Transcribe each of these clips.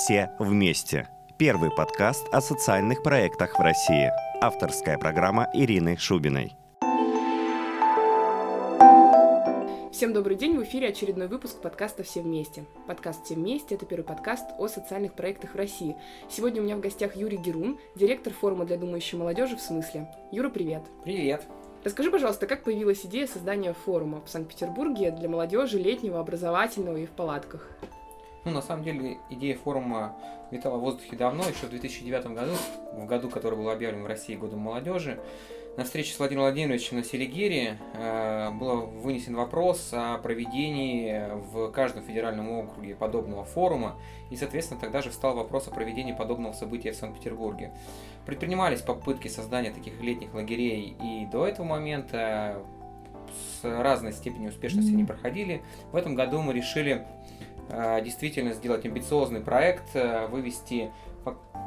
«Все вместе». Первый подкаст о социальных проектах в России. Авторская программа Ирины Шубиной. Всем добрый день, в эфире очередной выпуск подкаста «Все вместе». Подкаст «Все вместе» — это первый подкаст о социальных проектах в России. Сегодня у меня в гостях Юрий Герун, директор форума для думающей молодежи «В смысле». Юра, привет. Привет. Расскажи, пожалуйста, как появилась идея создания форума в Санкт-Петербурге для молодежи летнего, образовательного и в палатках? Ну, на самом деле, идея форума витала в воздухе давно, еще в 2009 году, в году, который был объявлен в России годом молодежи. На встрече с Владимиром Владимировичем на Селигере э, был вынесен вопрос о проведении в каждом федеральном округе подобного форума, и, соответственно, тогда же встал вопрос о проведении подобного события в Санкт-Петербурге. Предпринимались попытки создания таких летних лагерей и до этого момента, с разной степенью успешности они проходили. В этом году мы решили э, действительно сделать амбициозный проект, э, вывести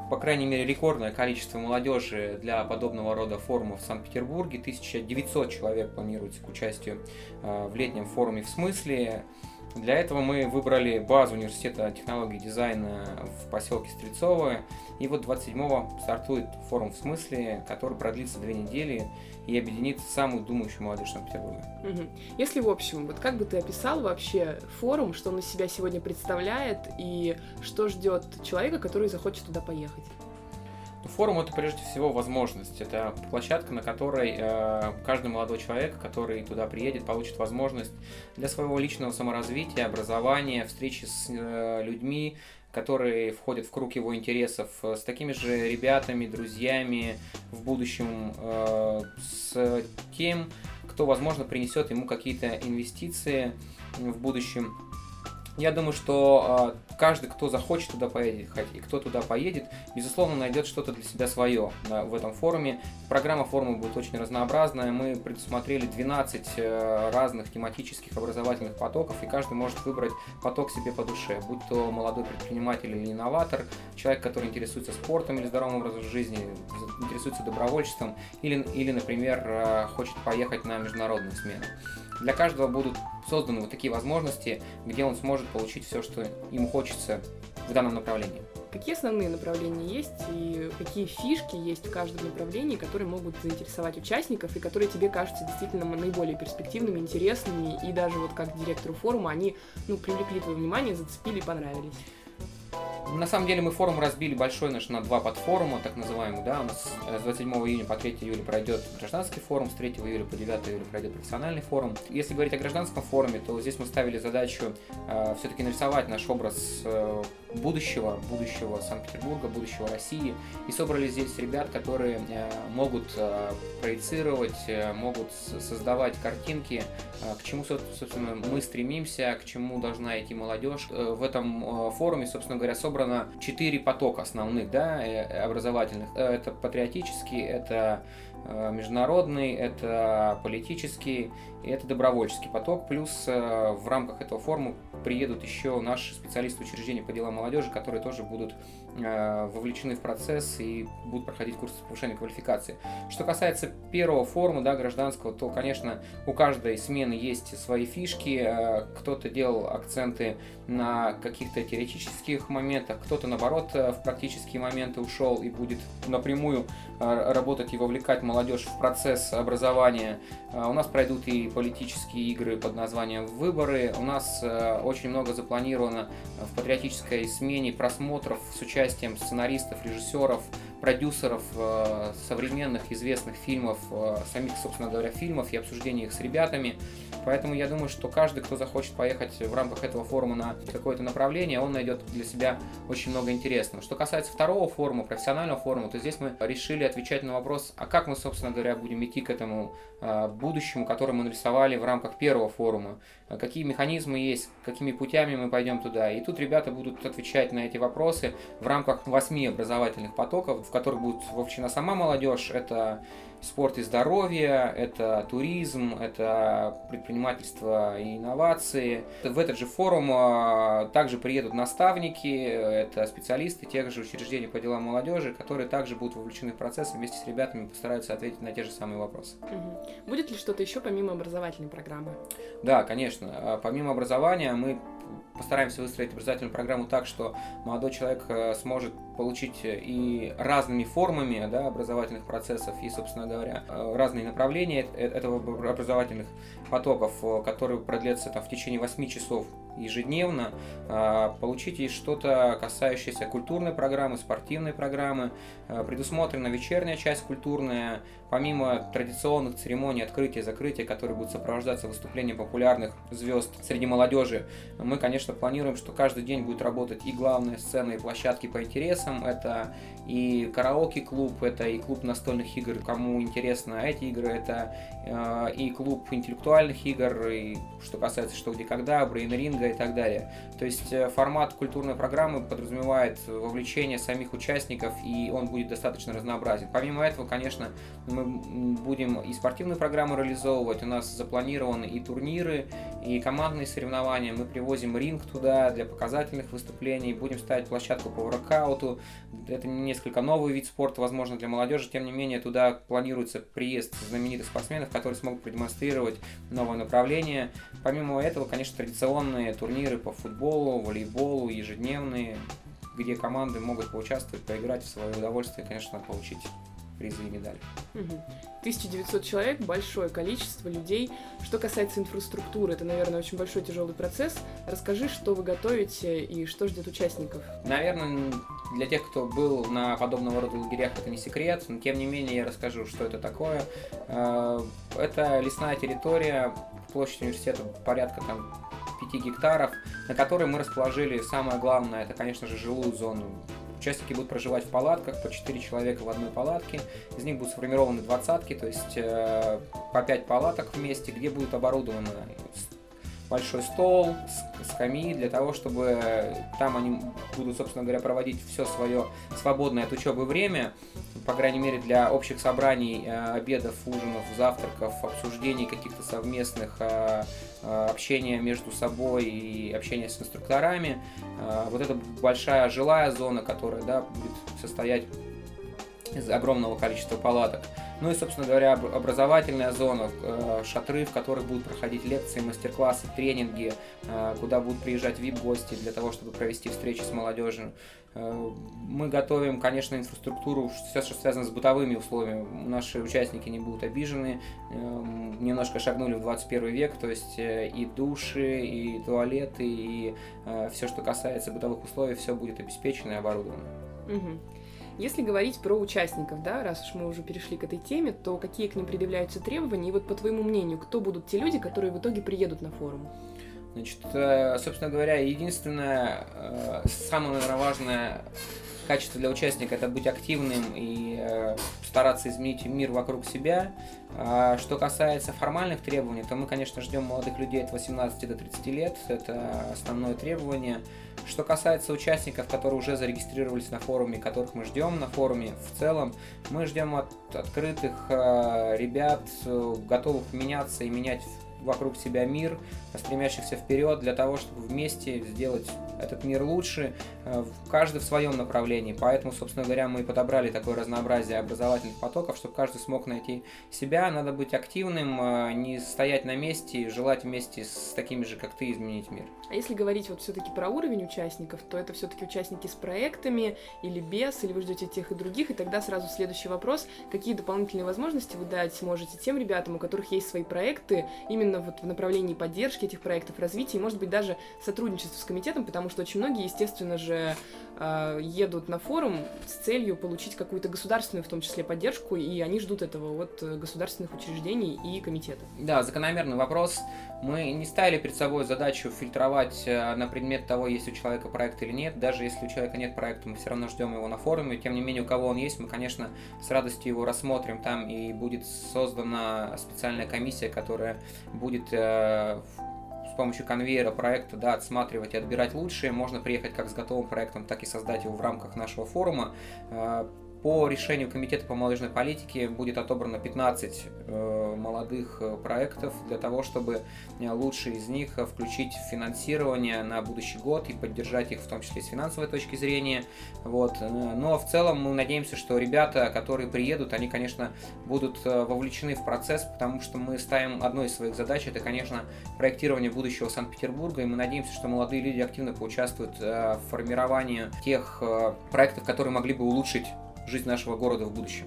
по крайней мере, рекордное количество молодежи для подобного рода форумов в Санкт-Петербурге. 1900 человек планируется к участию э, в летнем форуме в смысле. Для этого мы выбрали базу университета технологий и дизайна в поселке Стрельцово. И вот 27-го стартует форум в смысле, который продлится две недели и объединит самую думающую молодежь Санкт-Петербурга. Если в общем, вот как бы ты описал вообще форум, что он из себя сегодня представляет и что ждет человека, который захочет туда поехать? Форум это прежде всего возможность. Это площадка, на которой э, каждый молодой человек, который туда приедет, получит возможность для своего личного саморазвития, образования, встречи с э, людьми, которые входят в круг его интересов, э, с такими же ребятами, друзьями в будущем, с тем, кто, возможно, принесет ему какие-то инвестиции в будущем я думаю, что каждый, кто захочет туда поехать и кто туда поедет, безусловно, найдет что-то для себя свое да, в этом форуме. Программа форума будет очень разнообразная. Мы предусмотрели 12 э, разных тематических образовательных потоков, и каждый может выбрать поток себе по душе, будь то молодой предприниматель или инноватор, человек, который интересуется спортом или здоровым образом жизни, интересуется добровольчеством, или, или например, э, хочет поехать на международную смену. Для каждого будут созданы вот такие возможности, где он сможет получить все, что ему хочется в данном направлении. Какие основные направления есть и какие фишки есть в каждом направлении, которые могут заинтересовать участников и которые тебе кажутся действительно наиболее перспективными, интересными и даже вот как директору форума они ну, привлекли твое внимание, зацепили и понравились? На самом деле мы форум разбили большой наш на два подфорума, так называемых, да, у нас с 27 июня по 3 июля пройдет гражданский форум, с 3 июля по 9 июля пройдет профессиональный форум. Если говорить о гражданском форуме, то здесь мы ставили задачу э, все-таки нарисовать наш образ э, будущего, будущего Санкт-Петербурга, будущего России. И собрали здесь ребят, которые э, могут э, проецировать, э, могут создавать картинки, к чему, собственно, мы стремимся, к чему должна идти молодежь. В этом форуме, собственно говоря, собрано четыре потока основных, да, образовательных. Это патриотический, это международный, это политический и это добровольческий поток. Плюс в рамках этого форума приедут еще наши специалисты учреждения по делам молодежи, которые тоже будут э, вовлечены в процесс и будут проходить курсы повышения квалификации. Что касается первого форума, да, гражданского, то, конечно, у каждой смены есть свои фишки. Э, кто-то делал акценты на каких-то теоретических моментах, кто-то, наоборот, э, в практические моменты ушел и будет напрямую работать и вовлекать молодежь в процесс образования. У нас пройдут и политические игры под названием «Выборы». У нас очень много запланировано в патриотической смене просмотров с участием сценаристов, режиссеров, продюсеров э, современных известных фильмов, э, самих, собственно говоря, фильмов и обсуждения их с ребятами. Поэтому я думаю, что каждый, кто захочет поехать в рамках этого форума на какое-то направление, он найдет для себя очень много интересного. Что касается второго форума, профессионального форума, то здесь мы решили отвечать на вопрос, а как мы, собственно говоря, будем идти к этому э, будущему, который мы нарисовали в рамках первого форума, какие механизмы есть, какими путями мы пойдем туда. И тут ребята будут отвечать на эти вопросы в рамках восьми образовательных потоков, которых будет вовлечена сама молодежь. Это спорт и здоровье, это туризм, это предпринимательство и инновации. В этот же форум а, также приедут наставники, это специалисты тех же учреждений по делам молодежи, которые также будут вовлечены в процесс и вместе с ребятами постараются ответить на те же самые вопросы. Угу. Будет ли что-то еще помимо образовательной программы? Да, конечно. А, помимо образования мы постараемся выстроить образовательную программу так, что молодой человек э, сможет получить и разными формами да, образовательных процессов, и, собственно говоря, э, разные направления этого образовательных потоков, которые продлятся там, в течение 8 часов ежедневно, а, получите что-то касающееся культурной программы, спортивной программы, предусмотрена вечерняя часть культурная, помимо традиционных церемоний открытия и закрытия, которые будут сопровождаться выступлением популярных звезд среди молодежи, мы, конечно, планируем, что каждый день будет работать и главная сцена, и площадки по интересам, это и караоке-клуб, это и клуб настольных игр, кому интересно эти игры, это э, и клуб интеллектуальных игр, и что касается что, где, когда, брейн-ринга и так далее. То есть э, формат культурной программы подразумевает вовлечение самих участников, и он будет достаточно разнообразен. Помимо этого, конечно, мы будем и спортивную программу реализовывать, у нас запланированы и турниры, и командные соревнования, мы привозим ринг туда для показательных выступлений, будем ставить площадку по воркауту, это несколько новый вид спорта, возможно, для молодежи, тем не менее, туда планируется приезд знаменитых спортсменов, которые смогут продемонстрировать новое направление. Помимо этого, конечно, традиционные турниры по футболу, волейболу, ежедневные, где команды могут поучаствовать, поиграть в свое удовольствие, конечно, получить призы и медали. 1900 человек, большое количество людей. Что касается инфраструктуры, это, наверное, очень большой тяжелый процесс. Расскажи, что вы готовите и что ждет участников. Наверное, для тех, кто был на подобного рода лагерях, это не секрет, но тем не менее я расскажу, что это такое. Э, это лесная территория, площадь университета порядка там 5 гектаров, на которой мы расположили самое главное, это, конечно же, жилую зону Участники будут проживать в палатках, по 4 человека в одной палатке. Из них будут сформированы двадцатки, то есть э, по 5 палаток вместе, где будет оборудовано большой стол, скамьи, для того, чтобы там они будут, собственно говоря, проводить все свое свободное от учебы время, по крайней мере, для общих собраний, э, обедов, ужинов, завтраков, обсуждений каких-то совместных э, Э, общение между собой и общение с инструкторами. Вот это большая жилая зона, которая да, будет состоять из огромного количества палаток. Ну и, собственно говоря, образовательная зона, э, шатры, в которых будут проходить лекции, мастер-классы, тренинги, куда будут приезжать вип-гости для того, чтобы провести встречи с молодежью. Э, мы готовим, конечно, инфраструктуру, все, что связано с бытовыми условиями. Наши участники не будут обижены, немножко шагнули в 21 век, то есть э, и души, и туалеты, и э, все, что касается бытовых условий, все будет обеспечено и оборудовано. Угу. Если говорить про участников, да, раз уж мы уже перешли к этой теме, то какие к ним предъявляются требования? И вот по твоему мнению, кто будут те люди, которые в итоге приедут на форум? Значит, э, собственно говоря, единственное, э, самое, важное качество для участника это быть активным и э, стараться изменить мир вокруг себя. А что касается формальных требований, то мы, конечно, ждем молодых людей от 18 до 30 лет. Это основное требование. Что касается участников, которые уже зарегистрировались на форуме, которых мы ждем на форуме в целом, мы ждем от открытых ребят, готовых меняться и менять вокруг себя мир, стремящихся вперед для того, чтобы вместе сделать этот мир лучше, э, каждый в своем направлении. Поэтому, собственно говоря, мы подобрали такое разнообразие образовательных потоков, чтобы каждый смог найти себя. Надо быть активным, э, не стоять на месте, желать вместе с такими же, как ты, изменить мир. А если говорить вот все-таки про уровень участников, то это все-таки участники с проектами или без, или вы ждете тех и других, и тогда сразу следующий вопрос, какие дополнительные возможности вы дать сможете тем ребятам, у которых есть свои проекты, именно вот в направлении поддержки этих проектов, развития, и, может быть, даже сотрудничества с комитетом, потому что очень многие, естественно же, а, едут на форум с целью получить какую-то государственную, в том числе, поддержку, и они ждут этого от государственных учреждений и комитета. Да, закономерный вопрос. Мы не ставили перед собой задачу фильтровать э, на предмет того, есть у человека проект или нет. Даже если у человека нет проекта, мы все равно ждем его на форуме. Тем не менее, у кого он есть, мы, конечно, с радостью его рассмотрим там, и будет создана специальная комиссия, которая будет э, с помощью конвейера проекта да, отсматривать и отбирать лучшие. Можно приехать как с готовым проектом, так и создать его в рамках нашего форума. По решению Комитета по молодежной политике будет отобрано 15 э, молодых э, проектов для того, чтобы э, лучшие из них включить в финансирование на будущий год и поддержать их в том числе с финансовой точки зрения. Вот. Но в целом мы надеемся, что ребята, которые приедут, они, конечно, будут вовлечены в процесс, потому что мы ставим одной из своих задач, это, конечно, проектирование будущего Санкт-Петербурга, и мы надеемся, что молодые люди активно поучаствуют в формировании тех проектов, которые могли бы улучшить жизнь нашего города в будущем.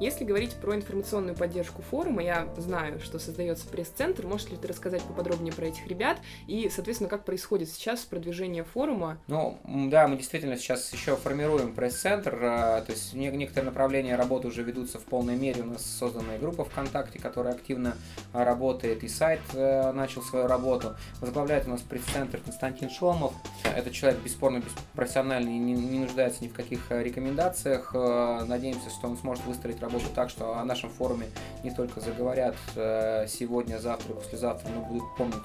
Если говорить про информационную поддержку форума, я знаю, что создается пресс-центр. Можешь ли ты рассказать поподробнее про этих ребят и, соответственно, как происходит сейчас продвижение форума? Ну, да, мы действительно сейчас еще формируем пресс-центр. А, то есть некоторые направления работы уже ведутся в полной мере. У нас созданная группа ВКонтакте, которая активно а, работает, и сайт э, начал свою работу. Возглавляет у нас пресс-центр Константин Шомов. Это человек бесспорно профессиональный не, не нуждается ни в каких э, рекомендациях. Э, надеемся, что он сможет сможет выстроить работу так, что о нашем форуме не только заговорят э, сегодня, завтра, послезавтра, но будут помнить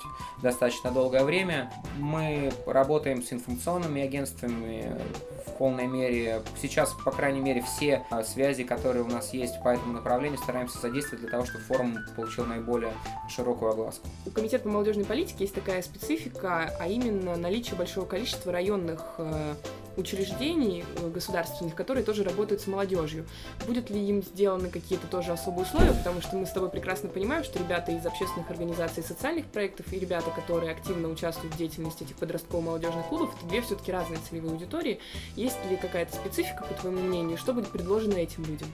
достаточно долгое время. Мы работаем с информационными агентствами в полной мере. Сейчас, по крайней мере, все э, связи, которые у нас есть по этому направлению, стараемся задействовать для того, чтобы форум получил наиболее широкую огласку. У Комитета по молодежной политике есть такая специфика, а именно наличие большого количества районных э, учреждений государственных, которые тоже работают с молодежью. Будет ли им сделаны какие-то тоже особые условия, потому что мы с тобой прекрасно понимаем, что ребята из общественных организаций и социальных проектов и ребята, которые активно участвуют в деятельности этих подростково-молодежных клубов, это две все-таки разные целевые аудитории. Есть ли какая-то специфика, по твоему мнению, что будет предложено этим людям?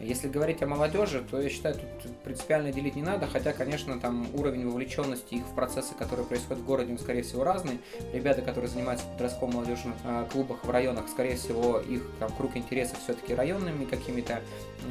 Если говорить о молодежи, то я считаю, тут принципиально делить не надо, хотя, конечно, там уровень вовлеченности их в процессы, которые происходят в городе, он, скорее всего, разный. Ребята, которые занимаются в подростковом молодежных э, клубах в районах, скорее всего, их там, круг интересов все-таки районными какими-то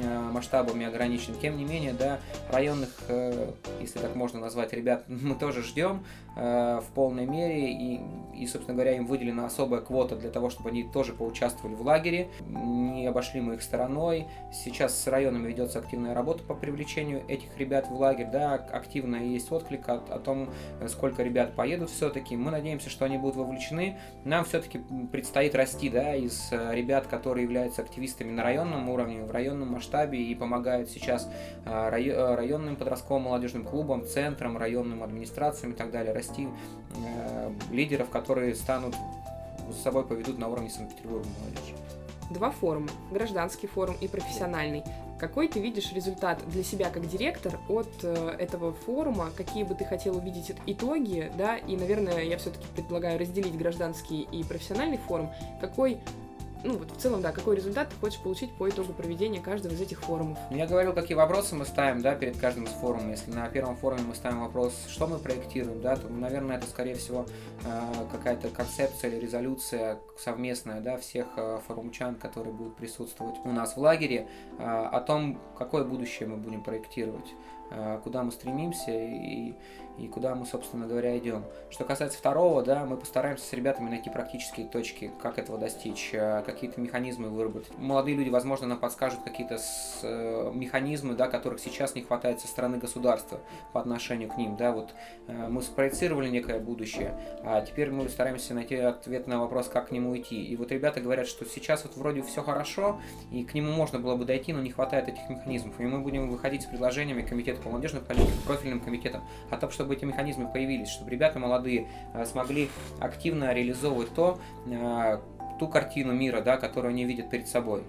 э, масштабами ограничен. Тем не менее, да, районных, э, если так можно назвать, ребят, мы тоже ждем в полной мере, и, и, собственно говоря, им выделена особая квота для того, чтобы они тоже поучаствовали в лагере. Не обошли мы их стороной. Сейчас с районами ведется активная работа по привлечению этих ребят в лагерь, да, активно есть отклик о, о том, сколько ребят поедут все-таки. Мы надеемся, что они будут вовлечены. Нам все-таки предстоит расти, да, из э, ребят, которые являются активистами на районном уровне, в районном масштабе и помогают сейчас э, э, районным подростковым молодежным клубам, центрам, районным администрациям и так далее, расти лидеров, которые станут с собой поведут на уровне Санкт-Петербурга молодежи два форума, гражданский форум и профессиональный. Какой ты видишь результат для себя как директор от э, этого форума? Какие бы ты хотел увидеть итоги, да? И, наверное, я все-таки предлагаю разделить гражданский и профессиональный форум. Какой ну вот в целом, да, какой результат ты хочешь получить по итогу проведения каждого из этих форумов? Я говорил, какие вопросы мы ставим, да, перед каждым из форумов. Если на первом форуме мы ставим вопрос, что мы проектируем, да, то, наверное, это, скорее всего, э, какая-то концепция или резолюция совместная, да, всех э, форумчан, которые будут присутствовать у нас в лагере, э, о том, какое будущее мы будем проектировать куда мы стремимся и, и куда мы, собственно говоря, идем. Что касается второго, да, мы постараемся с ребятами найти практические точки, как этого достичь, э, какие-то механизмы выработать. Молодые люди, возможно, нам подскажут какие-то э, механизмы, да, которых сейчас не хватает со стороны государства по отношению к ним, да, вот э, мы спроецировали некое будущее, а теперь мы стараемся найти ответ на вопрос, как к нему идти. И вот ребята говорят, что сейчас вот вроде все хорошо, и к нему можно было бы дойти, но не хватает этих механизмов. И мы будем выходить с предложениями комитета по молодежной политике, профильным комитетам о том, чтобы эти механизмы появились, чтобы ребята молодые э, смогли активно реализовывать то, э, ту картину мира, да, которую они видят перед собой.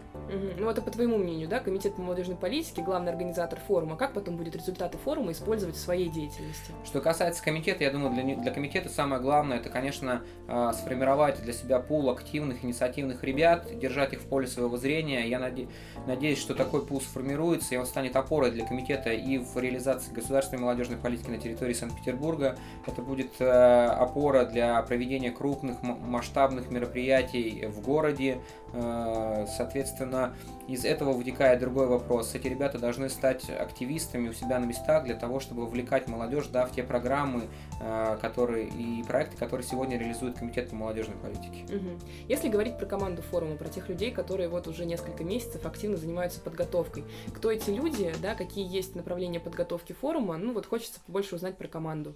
Ну, это по твоему мнению, да, Комитет по молодежной политике, главный организатор форума. Как потом будет результаты форума использовать в своей деятельности? Что касается комитета, я думаю, для, для комитета самое главное, это, конечно, э, сформировать для себя пул активных, инициативных ребят, держать их в поле своего зрения. Я наде, надеюсь, что такой пул сформируется, и он станет опорой для комитета и в реализации государственной молодежной политики на территории Санкт-Петербурга. Это будет э, опора для проведения крупных масштабных мероприятий в городе. Э, соответственно, из этого вытекает другой вопрос. Эти ребята должны стать активистами у себя на местах для того, чтобы вовлекать молодежь да, в те программы э, которые, и проекты, которые сегодня реализует Комитет по молодежной политике. Угу. Если говорить про команду форума, про тех людей, которые вот уже несколько месяцев активно занимаются подготовкой, кто эти люди, да, какие есть направления подготовки форума, ну вот хочется побольше узнать про команду.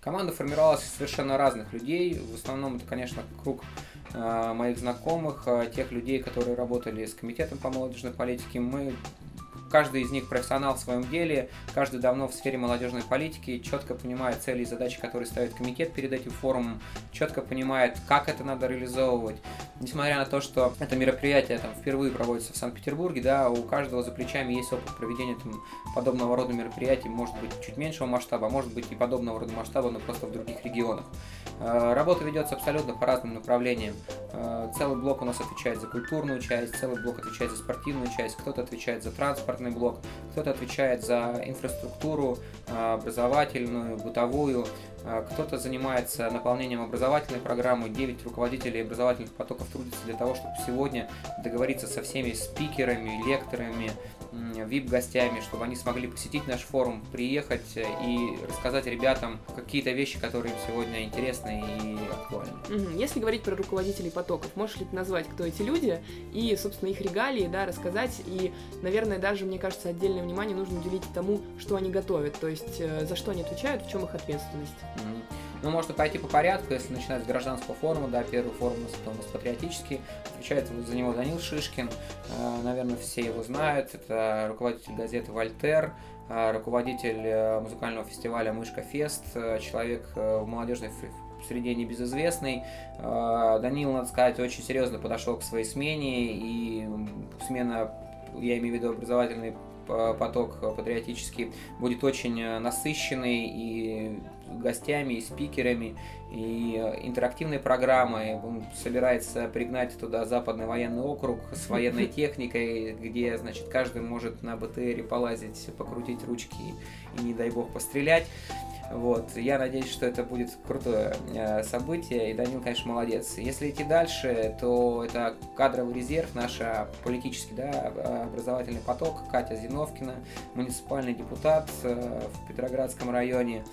Команда формировалась из совершенно разных людей. В основном это, конечно, круг моих знакомых, э, тех людей, которые работали с комитетом по молодежной политике. Мы каждый из них профессионал в своем деле, каждый давно в сфере молодежной политики, четко понимает цели и задачи, которые ставит комитет перед этим форумом, четко понимает, как это надо реализовывать. Несмотря на то, что это мероприятие там, впервые проводится в Санкт-Петербурге, да, у каждого за плечами есть опыт проведения там, подобного рода мероприятий, может быть, чуть меньшего масштаба, а может быть и подобного рода масштаба, но просто в других регионах. Э, работа ведется абсолютно по разным направлениям. Э, целый блок у нас отвечает за культурную часть, целый блок отвечает за спортивную часть, кто-то отвечает за транспортный блок, кто-то отвечает за инфраструктуру э, образовательную, бытовую, кто-то занимается наполнением образовательной программы, 9 руководителей образовательных потоков трудятся для того, чтобы сегодня договориться со всеми спикерами, лекторами, VIP-гостями, чтобы они смогли посетить наш форум, приехать и рассказать ребятам какие-то вещи, которые им сегодня интересны и актуальны. Если говорить про руководителей потоков, можешь ли ты назвать, кто эти люди, и, собственно, их регалии, да, рассказать, и, наверное, даже, мне кажется, отдельное внимание нужно уделить тому, что они готовят, то есть э, за что они отвечают, в чем их ответственность. Ну, можно пойти по порядку, если начинать с гражданского форума, да, первый форум у нас патриотический, отвечает за него Данил Шишкин, э, наверное, все его знают, это руководитель газеты «Вольтер», э, руководитель э, музыкального фестиваля «Мышка Фест», человек в молодежной среде небезызвестный. Данил, надо сказать, очень серьезно подошел к своей смене, и смена, я имею в виду образовательный поток патриотический, будет очень насыщенный и гостями, и спикерами, и интерактивной программой. Он собирается пригнать туда Западный военный округ с военной техникой, где, значит, каждый может на БТРе полазить, покрутить ручки и, не дай бог, пострелять. Вот. Я надеюсь, что это будет крутое э, событие, и Данил, конечно, молодец. Если идти дальше, то это кадровый резерв, наш политический да, образовательный поток, Катя Зиновкина, муниципальный депутат э, в Петроградском районе,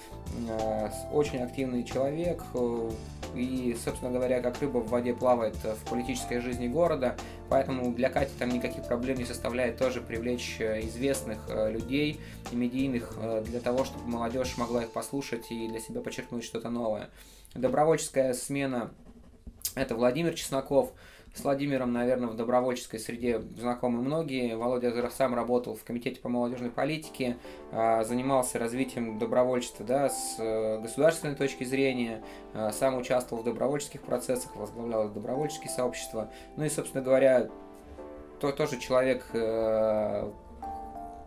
э, очень активный человек, и, собственно говоря, как рыба в воде плавает в политической жизни города, поэтому для Кати там никаких проблем не составляет тоже привлечь известных людей и медийных для того, чтобы молодежь могла их послушать и для себя подчеркнуть что-то новое. Добровольческая смена – это Владимир Чесноков. С Владимиром, наверное, в добровольческой среде знакомы многие. Володя сам работал в Комитете по молодежной политике, а, занимался развитием добровольчества да, с э, государственной точки зрения, а, сам участвовал в добровольческих процессах, возглавлял добровольческие сообщества. Ну и, собственно говоря, то, тоже человек, э,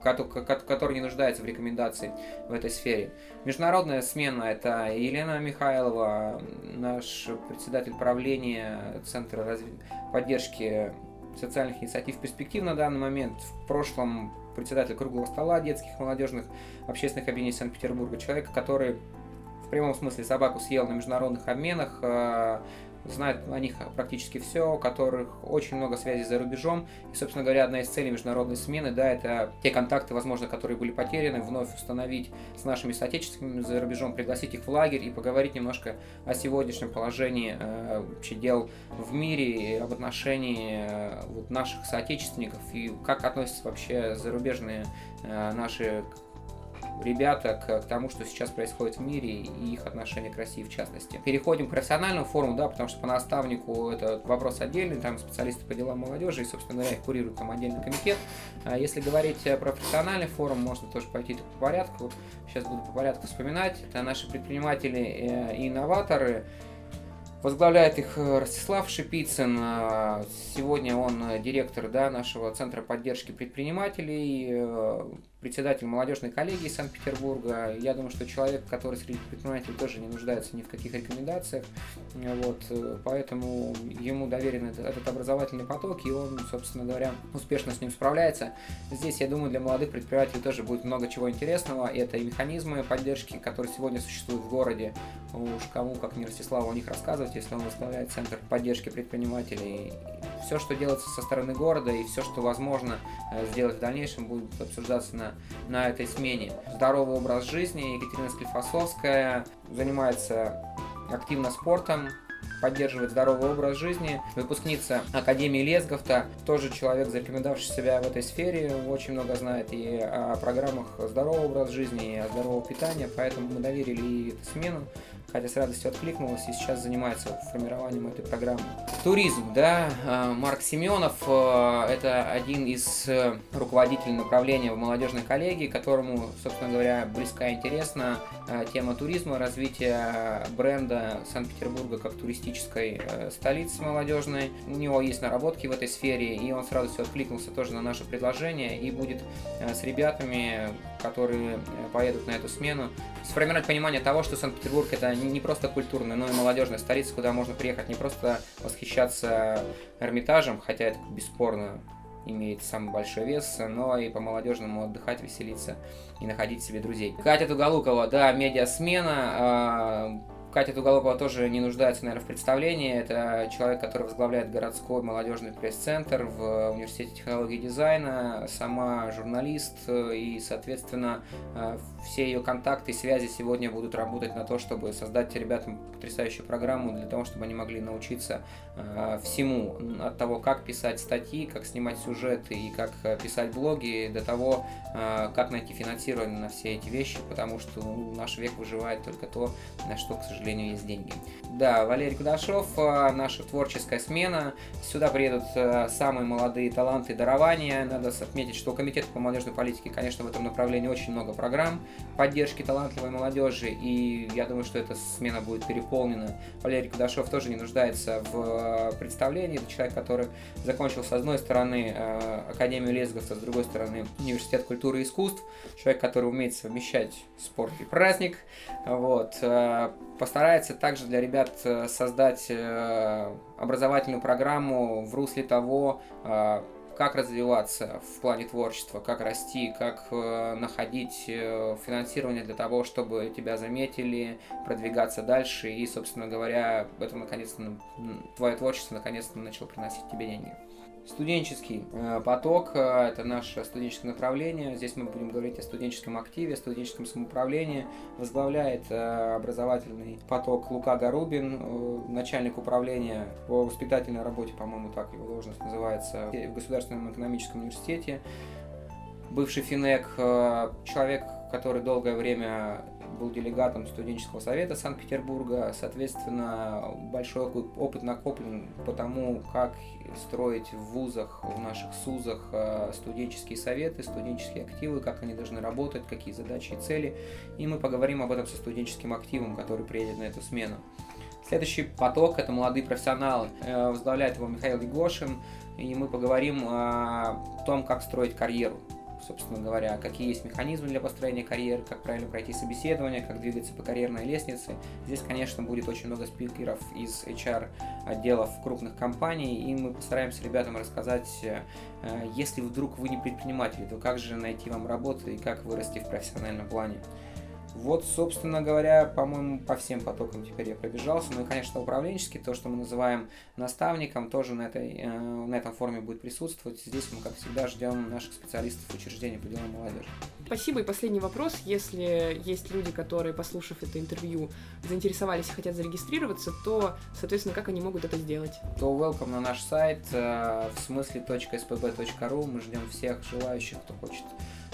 который не нуждается в рекомендации в этой сфере. Международная смена – это Елена Михайлова, наш председатель правления Центра разв... поддержки социальных инициатив «Перспектив» на данный момент. В прошлом председатель круглого стола детских молодежных общественных объединений Санкт-Петербурга. Человек, который в прямом смысле собаку съел на международных обменах, знают о них практически все, у которых очень много связей за рубежом. И, собственно говоря, одна из целей международной смены, да, это те контакты, возможно, которые были потеряны, вновь установить с нашими соотечественниками за рубежом, пригласить их в лагерь и поговорить немножко о сегодняшнем положении э, дел в мире, и об отношении э, вот, наших соотечественников и как относятся вообще зарубежные э, наши ребята к, к тому, что сейчас происходит в мире и их отношение к России в частности. Переходим к профессиональному форуму, да, потому что по наставнику это вопрос отдельный, там специалисты по делам молодежи, и, собственно говоря, их курирует там отдельный комитет. А если говорить про профессиональный форум, можно тоже пойти по порядку. Сейчас буду по порядку вспоминать. Это наши предприниматели э, и инноваторы, Возглавляет их э, Ростислав Шипицын. А, сегодня он э, директор да, нашего Центра поддержки предпринимателей председатель молодежной коллегии Санкт-Петербурга. Я думаю, что человек, который среди предпринимателей тоже не нуждается ни в каких рекомендациях. Вот, поэтому ему доверен этот, образовательный поток, и он, собственно говоря, успешно с ним справляется. Здесь, я думаю, для молодых предпринимателей тоже будет много чего интересного. Это и механизмы поддержки, которые сегодня существуют в городе. Уж кому, как не Ростиславу, о них рассказывать, если он возглавляет Центр поддержки предпринимателей. Все, что делается со стороны города, и все, что возможно э, сделать в дальнейшем, будет обсуждаться на на этой смене. Здоровый образ жизни. Екатерина Склифосовская занимается активно спортом, поддерживать здоровый образ жизни. Выпускница Академии Лесговта, тоже человек, зарекомендовавший себя в этой сфере, очень много знает и о программах здорового образа жизни, и о здорового питания, поэтому мы доверили ей эту смену. Катя с радостью откликнулась и сейчас занимается формированием этой программы. Туризм, да, а, Марк Семенов а, – это один из э, руководителей направления в молодежной коллегии, которому, собственно говоря, близка и интересна а, тема туризма, развития бренда Санкт-Петербурга как туристической э, столицы молодежной. У него есть наработки в этой сфере, и он с радостью откликнулся тоже на наше предложение и будет э, с ребятами, которые поедут на эту смену, сформировать понимание того, что Санкт-Петербург это не просто культурная, но и молодежная столица, куда можно приехать не просто восхищаться Эрмитажем, хотя это бесспорно имеет самый большой вес, но и по молодежному отдыхать, веселиться и находить себе друзей. Катя Туголукова, да, медиасмена, а, Катя Туголокова тоже не нуждается, наверное, в представлении. Это человек, который возглавляет городской молодежный пресс-центр в Университете технологии и дизайна, сама журналист, и, соответственно, э, все ее контакты и связи сегодня будут работать на то, чтобы создать ребятам потрясающую программу для того, чтобы они могли научиться э, всему, от того, как писать статьи, как снимать сюжеты и как э, писать блоги, до того, как найти финансирование на все эти вещи, потому что ну, наш век выживает только то, на что, к сожалению, сожалению, есть деньги. Да, Валерий Кудашов, э, наша творческая смена. Сюда приедут э, самые молодые таланты и дарования. Надо отметить, что у Комитета по молодежной политике, конечно, в этом направлении очень много программ поддержки талантливой молодежи, и я думаю, что эта смена будет переполнена. Валерий Кудашов тоже не нуждается в э, представлении. Это человек, который закончил с одной стороны Академию Лесговца, с другой стороны Университет культуры и искусств. Человек, который умеет совмещать спорт и праздник. Вот постарается также для ребят э, создать э, образовательную программу в русле того, э, как развиваться в плане творчества, как расти, как находить финансирование для того, чтобы тебя заметили, продвигаться дальше и, собственно говоря, это наконец-то твое творчество наконец-то начало приносить тебе деньги. Студенческий э, поток э, – это наше студенческое направление. Здесь мы будем говорить о студенческом активе, студенческом самоуправлении. Возглавляет э, образовательный поток Лука Гарубин, начальник управления по воспитательной работе, по-моему, так его должность называется, в Государственном экономическом университете. Бывший финек, человек, который долгое время был делегатом студенческого совета Санкт-Петербурга, соответственно, большой опыт накоплен по тому, как строить в вузах, в наших СУЗах э, студенческие советы, студенческие активы, как они должны работать, какие задачи и цели. И мы поговорим об этом со студенческим активом, который приедет на эту смену. Следующий поток – это молодые профессионалы. Э, возглавляет его Михаил Егошин, и мы поговорим о том, как строить карьеру собственно говоря, какие есть механизмы для построения карьеры, как правильно пройти собеседование, как двигаться по карьерной лестнице. Здесь, конечно, будет очень много спикеров из HR-отделов крупных компаний, и мы постараемся ребятам рассказать, э, если вдруг вы не предприниматель, то как же найти вам работу и как вырасти в профессиональном плане. Вот, собственно говоря, по-моему, по всем потокам теперь я пробежался. Ну и, конечно, управленческий, то, что мы называем наставником, тоже на, этой, э, на этом форуме будет присутствовать. Здесь мы, как всегда, ждем наших специалистов учреждений по делам молодежи. Спасибо. И последний вопрос. Если есть люди, которые, послушав это интервью, заинтересовались и хотят зарегистрироваться, то, соответственно, как они могут это сделать? То welcome на наш сайт э, в смысле .spb.ru. Мы ждем всех желающих, кто хочет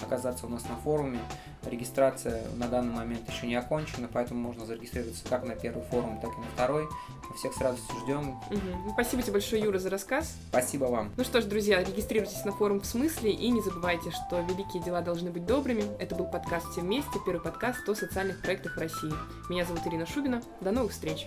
оказаться у нас на форуме. Регистрация на данный момент еще не окончена, поэтому можно зарегистрироваться как на первый форум, так и на второй. Всех с радостью ждем. Угу. Спасибо тебе большое, Юра, за рассказ. Спасибо вам. Ну что ж, друзья, регистрируйтесь на форум в смысле и не забывайте, что великие дела должны быть добрыми. Это был подкаст «Все вместе», первый подкаст о социальных проектах в России. Меня зовут Ирина Шубина. До новых встреч!